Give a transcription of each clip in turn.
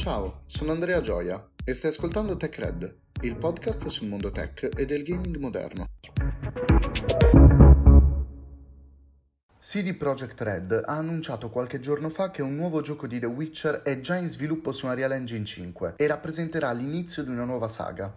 Ciao, sono Andrea Gioia e stai ascoltando TechRed, il podcast sul mondo tech e del gaming moderno. CD Projekt Red ha annunciato qualche giorno fa che un nuovo gioco di The Witcher è già in sviluppo su Unreal Engine 5 e rappresenterà l'inizio di una nuova saga.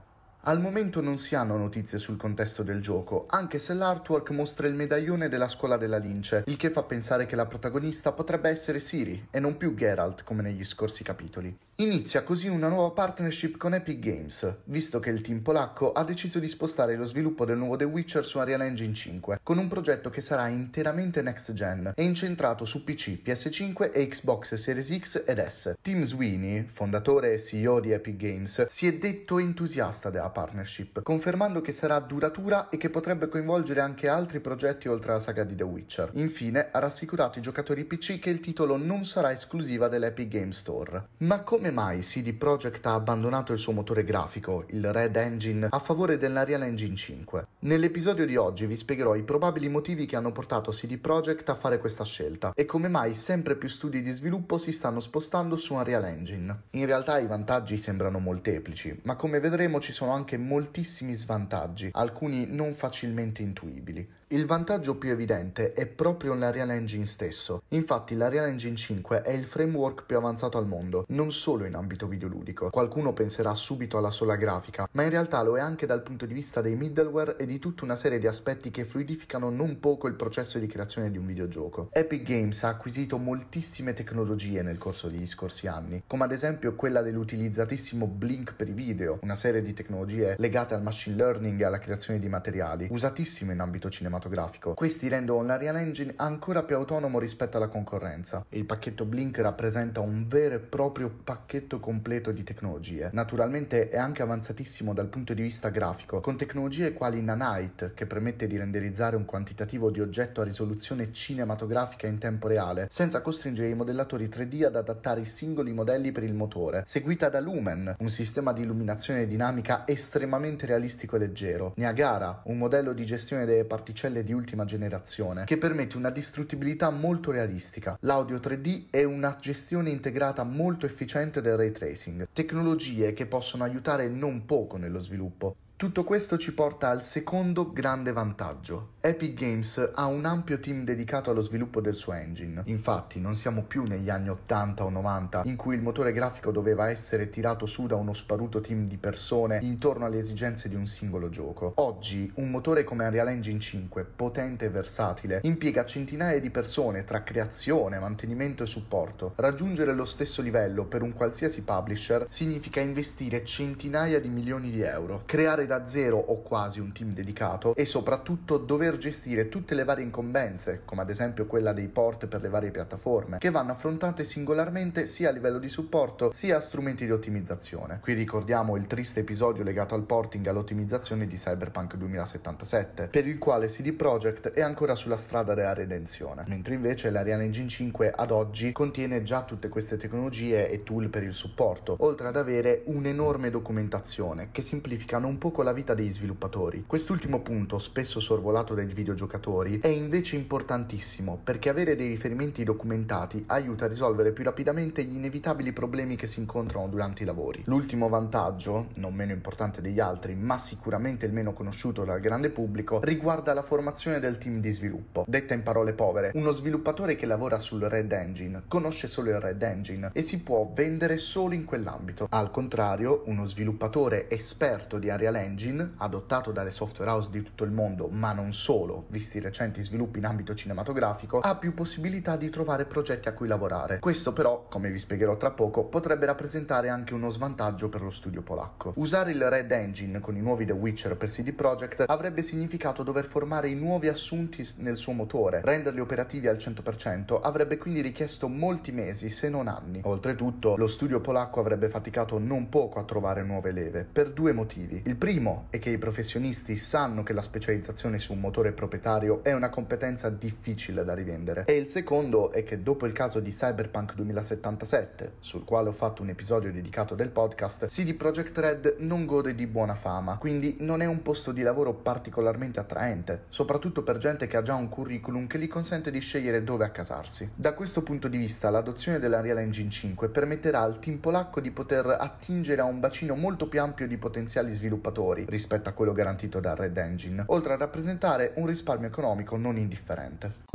Al momento non si hanno notizie sul contesto del gioco, anche se l'artwork mostra il medaglione della scuola della lince, il che fa pensare che la protagonista potrebbe essere Siri e non più Geralt come negli scorsi capitoli. Inizia così una nuova partnership con Epic Games, visto che il team polacco ha deciso di spostare lo sviluppo del nuovo The Witcher su Unreal Engine 5, con un progetto che sarà interamente next gen e incentrato su PC, PS5 e Xbox Series X ed S. Tim Sweeney, fondatore e CEO di Epic Games, si è detto entusiasta della partnership, confermando che sarà duratura e che potrebbe coinvolgere anche altri progetti oltre alla saga di The Witcher. Infine, ha rassicurato i giocatori PC che il titolo non sarà esclusiva dell'Epic Games Store. Ma come mai CD Projekt ha abbandonato il suo motore grafico, il Red Engine, a favore dell'Unreal Engine 5? Nell'episodio di oggi vi spiegherò i probabili motivi che hanno portato CD Projekt a fare questa scelta e come mai sempre più studi di sviluppo si stanno spostando su Unreal Engine. In realtà i vantaggi sembrano molteplici, ma come vedremo ci sono anche moltissimi svantaggi, alcuni non facilmente intuibili. Il vantaggio più evidente è proprio l'Unreal Engine stesso. Infatti l'Unreal Engine 5 è il framework più avanzato al mondo, non solo in ambito videoludico. Qualcuno penserà subito alla sola grafica, ma in realtà lo è anche dal punto di vista dei middleware e di tutta una serie di aspetti che fluidificano non poco il processo di creazione di un videogioco. Epic Games ha acquisito moltissime tecnologie nel corso degli scorsi anni, come ad esempio quella dell'utilizzatissimo Blink per i video, una serie di tecnologie legate al machine learning e alla creazione di materiali, usatissime in ambito cinematografico cinematografico. Questi rendono l'Unreal Engine ancora più autonomo rispetto alla concorrenza. Il pacchetto Blink rappresenta un vero e proprio pacchetto completo di tecnologie. Naturalmente è anche avanzatissimo dal punto di vista grafico, con tecnologie quali Nanite, che permette di renderizzare un quantitativo di oggetto a risoluzione cinematografica in tempo reale, senza costringere i modellatori 3D ad adattare i singoli modelli per il motore, seguita da Lumen, un sistema di illuminazione dinamica estremamente realistico e leggero, Niagara, un modello di gestione delle particelle particelle di ultima generazione che permette una distruttibilità molto realistica, l'audio 3D e una gestione integrata molto efficiente del ray tracing, tecnologie che possono aiutare non poco nello sviluppo. Tutto questo ci porta al secondo grande vantaggio. Epic Games ha un ampio team dedicato allo sviluppo del suo engine. Infatti non siamo più negli anni 80 o 90 in cui il motore grafico doveva essere tirato su da uno sparuto team di persone intorno alle esigenze di un singolo gioco. Oggi un motore come Unreal Engine 5, potente e versatile, impiega centinaia di persone tra creazione, mantenimento e supporto. Raggiungere lo stesso livello per un qualsiasi publisher significa investire centinaia di milioni di euro, creare da zero o quasi un team dedicato e soprattutto dover gestire tutte le varie incombenze, come ad esempio quella dei port per le varie piattaforme, che vanno affrontate singolarmente sia a livello di supporto sia a strumenti di ottimizzazione. Qui ricordiamo il triste episodio legato al porting e all'ottimizzazione di Cyberpunk 2077, per il quale CD Projekt è ancora sulla strada della redenzione, mentre invece l'Ariane Engine 5 ad oggi contiene già tutte queste tecnologie e tool per il supporto, oltre ad avere un'enorme documentazione che semplifica non poco la vita degli sviluppatori. Quest'ultimo punto, spesso sorvolato dai videogiocatori, è invece importantissimo perché avere dei riferimenti documentati aiuta a risolvere più rapidamente gli inevitabili problemi che si incontrano durante i lavori. L'ultimo vantaggio, non meno importante degli altri, ma sicuramente il meno conosciuto dal grande pubblico, riguarda la formazione del team di sviluppo. Detta in parole povere, uno sviluppatore che lavora sul Red Engine conosce solo il Red Engine e si può vendere solo in quell'ambito. Al contrario, uno sviluppatore esperto di Unreal Engine adottato dalle software house di tutto il mondo, ma non solo, visti i recenti sviluppi in ambito cinematografico, ha più possibilità di trovare progetti a cui lavorare. Questo però, come vi spiegherò tra poco, potrebbe rappresentare anche uno svantaggio per lo studio polacco. Usare il Red Engine con i nuovi The Witcher per CD Projekt avrebbe significato dover formare i nuovi assunti nel suo motore, renderli operativi al 100%, avrebbe quindi richiesto molti mesi, se non anni. Oltretutto, lo studio polacco avrebbe faticato non poco a trovare nuove leve, per due motivi. Il primo primo è che i professionisti sanno che la specializzazione su un motore proprietario è una competenza difficile da rivendere. E il secondo è che dopo il caso di Cyberpunk 2077, sul quale ho fatto un episodio dedicato del podcast, CD Projekt Red non gode di buona fama, quindi non è un posto di lavoro particolarmente attraente, soprattutto per gente che ha già un curriculum che gli consente di scegliere dove accasarsi. Da questo punto di vista l'adozione dell'Unreal Engine 5 permetterà al team polacco di poter attingere a un bacino molto più ampio di potenziali sviluppatori rispetto a quello garantito da Red Engine, oltre a rappresentare un risparmio economico non indifferente.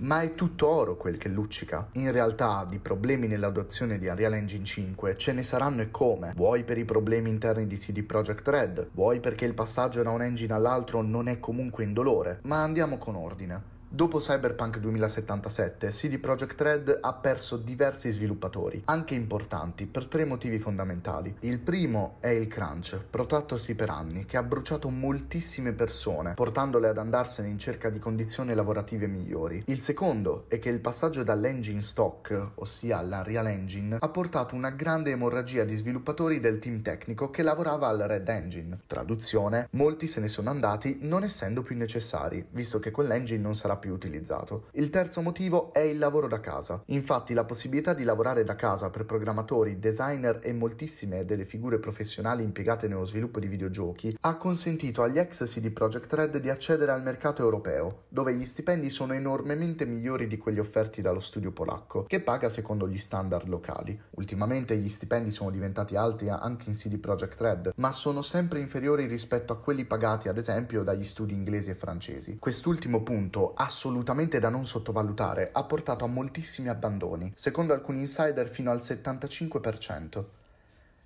Ma è tutto oro quel che luccica. In realtà di problemi nell'adozione di Unreal Engine 5 ce ne saranno e come. Vuoi per i problemi interni di CD Projekt Red, vuoi perché il passaggio da un engine all'altro non è comunque indolore. Ma andiamo con ordine. Dopo Cyberpunk 2077, CD Projekt Red ha perso diversi sviluppatori, anche importanti, per tre motivi fondamentali. Il primo è il crunch, protrattosi per anni, che ha bruciato moltissime persone, portandole ad andarsene in cerca di condizioni lavorative migliori. Il secondo è che il passaggio dall'engine stock, ossia alla Real Engine, ha portato una grande emorragia di sviluppatori del team tecnico che lavorava al Red Engine. Traduzione, molti se ne sono andati non essendo più necessari, visto che quell'engine non sarà più utilizzato. Il terzo motivo è il lavoro da casa. Infatti la possibilità di lavorare da casa per programmatori, designer e moltissime delle figure professionali impiegate nello sviluppo di videogiochi ha consentito agli ex CD Projekt Red di accedere al mercato europeo, dove gli stipendi sono enormemente migliori di quelli offerti dallo studio polacco, che paga secondo gli standard locali. Ultimamente gli stipendi sono diventati alti anche in CD Projekt Red, ma sono sempre inferiori rispetto a quelli pagati ad esempio dagli studi inglesi e francesi. Quest'ultimo punto ha assolutamente da non sottovalutare, ha portato a moltissimi abbandoni, secondo alcuni insider fino al 75%.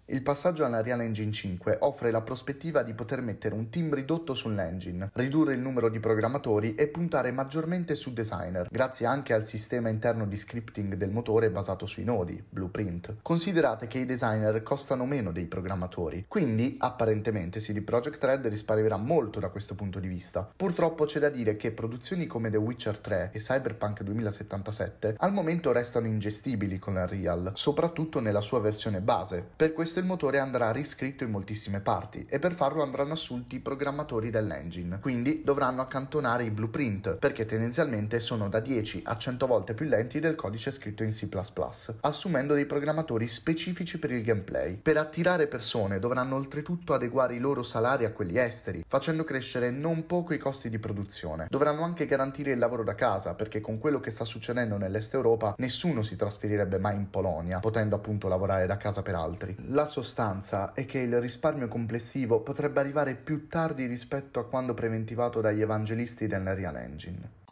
Il passaggio alla Real Engine 5 offre la prospettiva di poter mettere un team ridotto sull'engine, ridurre il numero di programmatori e puntare maggiormente su designer, grazie anche al sistema interno di scripting del motore basato sui nodi, Blueprint. Considerate che i designer costano meno dei programmatori, quindi apparentemente CD Projekt Red risparmierà molto da questo punto di vista. Purtroppo c'è da dire che produzioni come The Witcher 3 e Cyberpunk 2077 al momento restano ingestibili con la Real, soprattutto nella sua versione base. Per questo questo il motore andrà riscritto in moltissime parti e per farlo andranno assunti i programmatori dell'engine, quindi dovranno accantonare i blueprint perché tendenzialmente sono da 10 a 100 volte più lenti del codice scritto in C++, assumendo dei programmatori specifici per il gameplay. Per attirare persone dovranno oltretutto adeguare i loro salari a quelli esteri, facendo crescere non poco i costi di produzione. Dovranno anche garantire il lavoro da casa perché con quello che sta succedendo nell'est Europa nessuno si trasferirebbe mai in Polonia, potendo appunto lavorare da casa per altri. La la sostanza è che il risparmio complessivo potrebbe arrivare più tardi rispetto a quando preventivato dagli evangelisti dell'Arial Engine.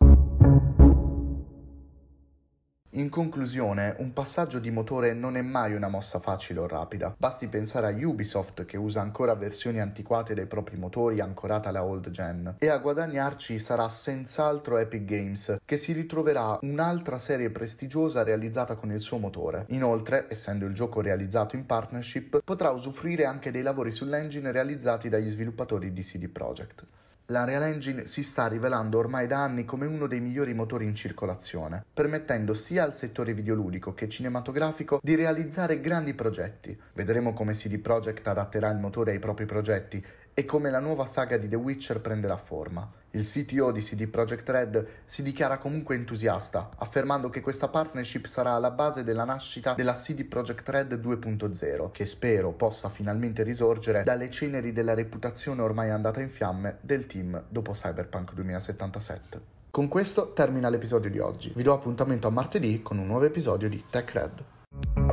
In conclusione, un passaggio di motore non è mai una mossa facile o rapida. Basti pensare a Ubisoft che usa ancora versioni antiquate dei propri motori ancorate alla old gen. E a guadagnarci sarà senz'altro Epic Games, che si ritroverà un'altra serie prestigiosa realizzata con il suo motore. Inoltre, essendo il gioco realizzato in partnership, potrà usufruire anche dei lavori sull'engine realizzati dagli sviluppatori di CD Projekt. L'Unreal Engine si sta rivelando ormai da anni come uno dei migliori motori in circolazione, permettendo sia al settore videoludico che cinematografico di realizzare grandi progetti. Vedremo come CD Projekt adatterà il motore ai propri progetti e come la nuova saga di The Witcher prenderà forma. Il CTO di CD Projekt Red si dichiara comunque entusiasta, affermando che questa partnership sarà alla base della nascita della CD Projekt Red 2.0, che spero possa finalmente risorgere dalle ceneri della reputazione ormai andata in fiamme del team dopo Cyberpunk 2077. Con questo termina l'episodio di oggi. Vi do appuntamento a martedì con un nuovo episodio di Tech Red.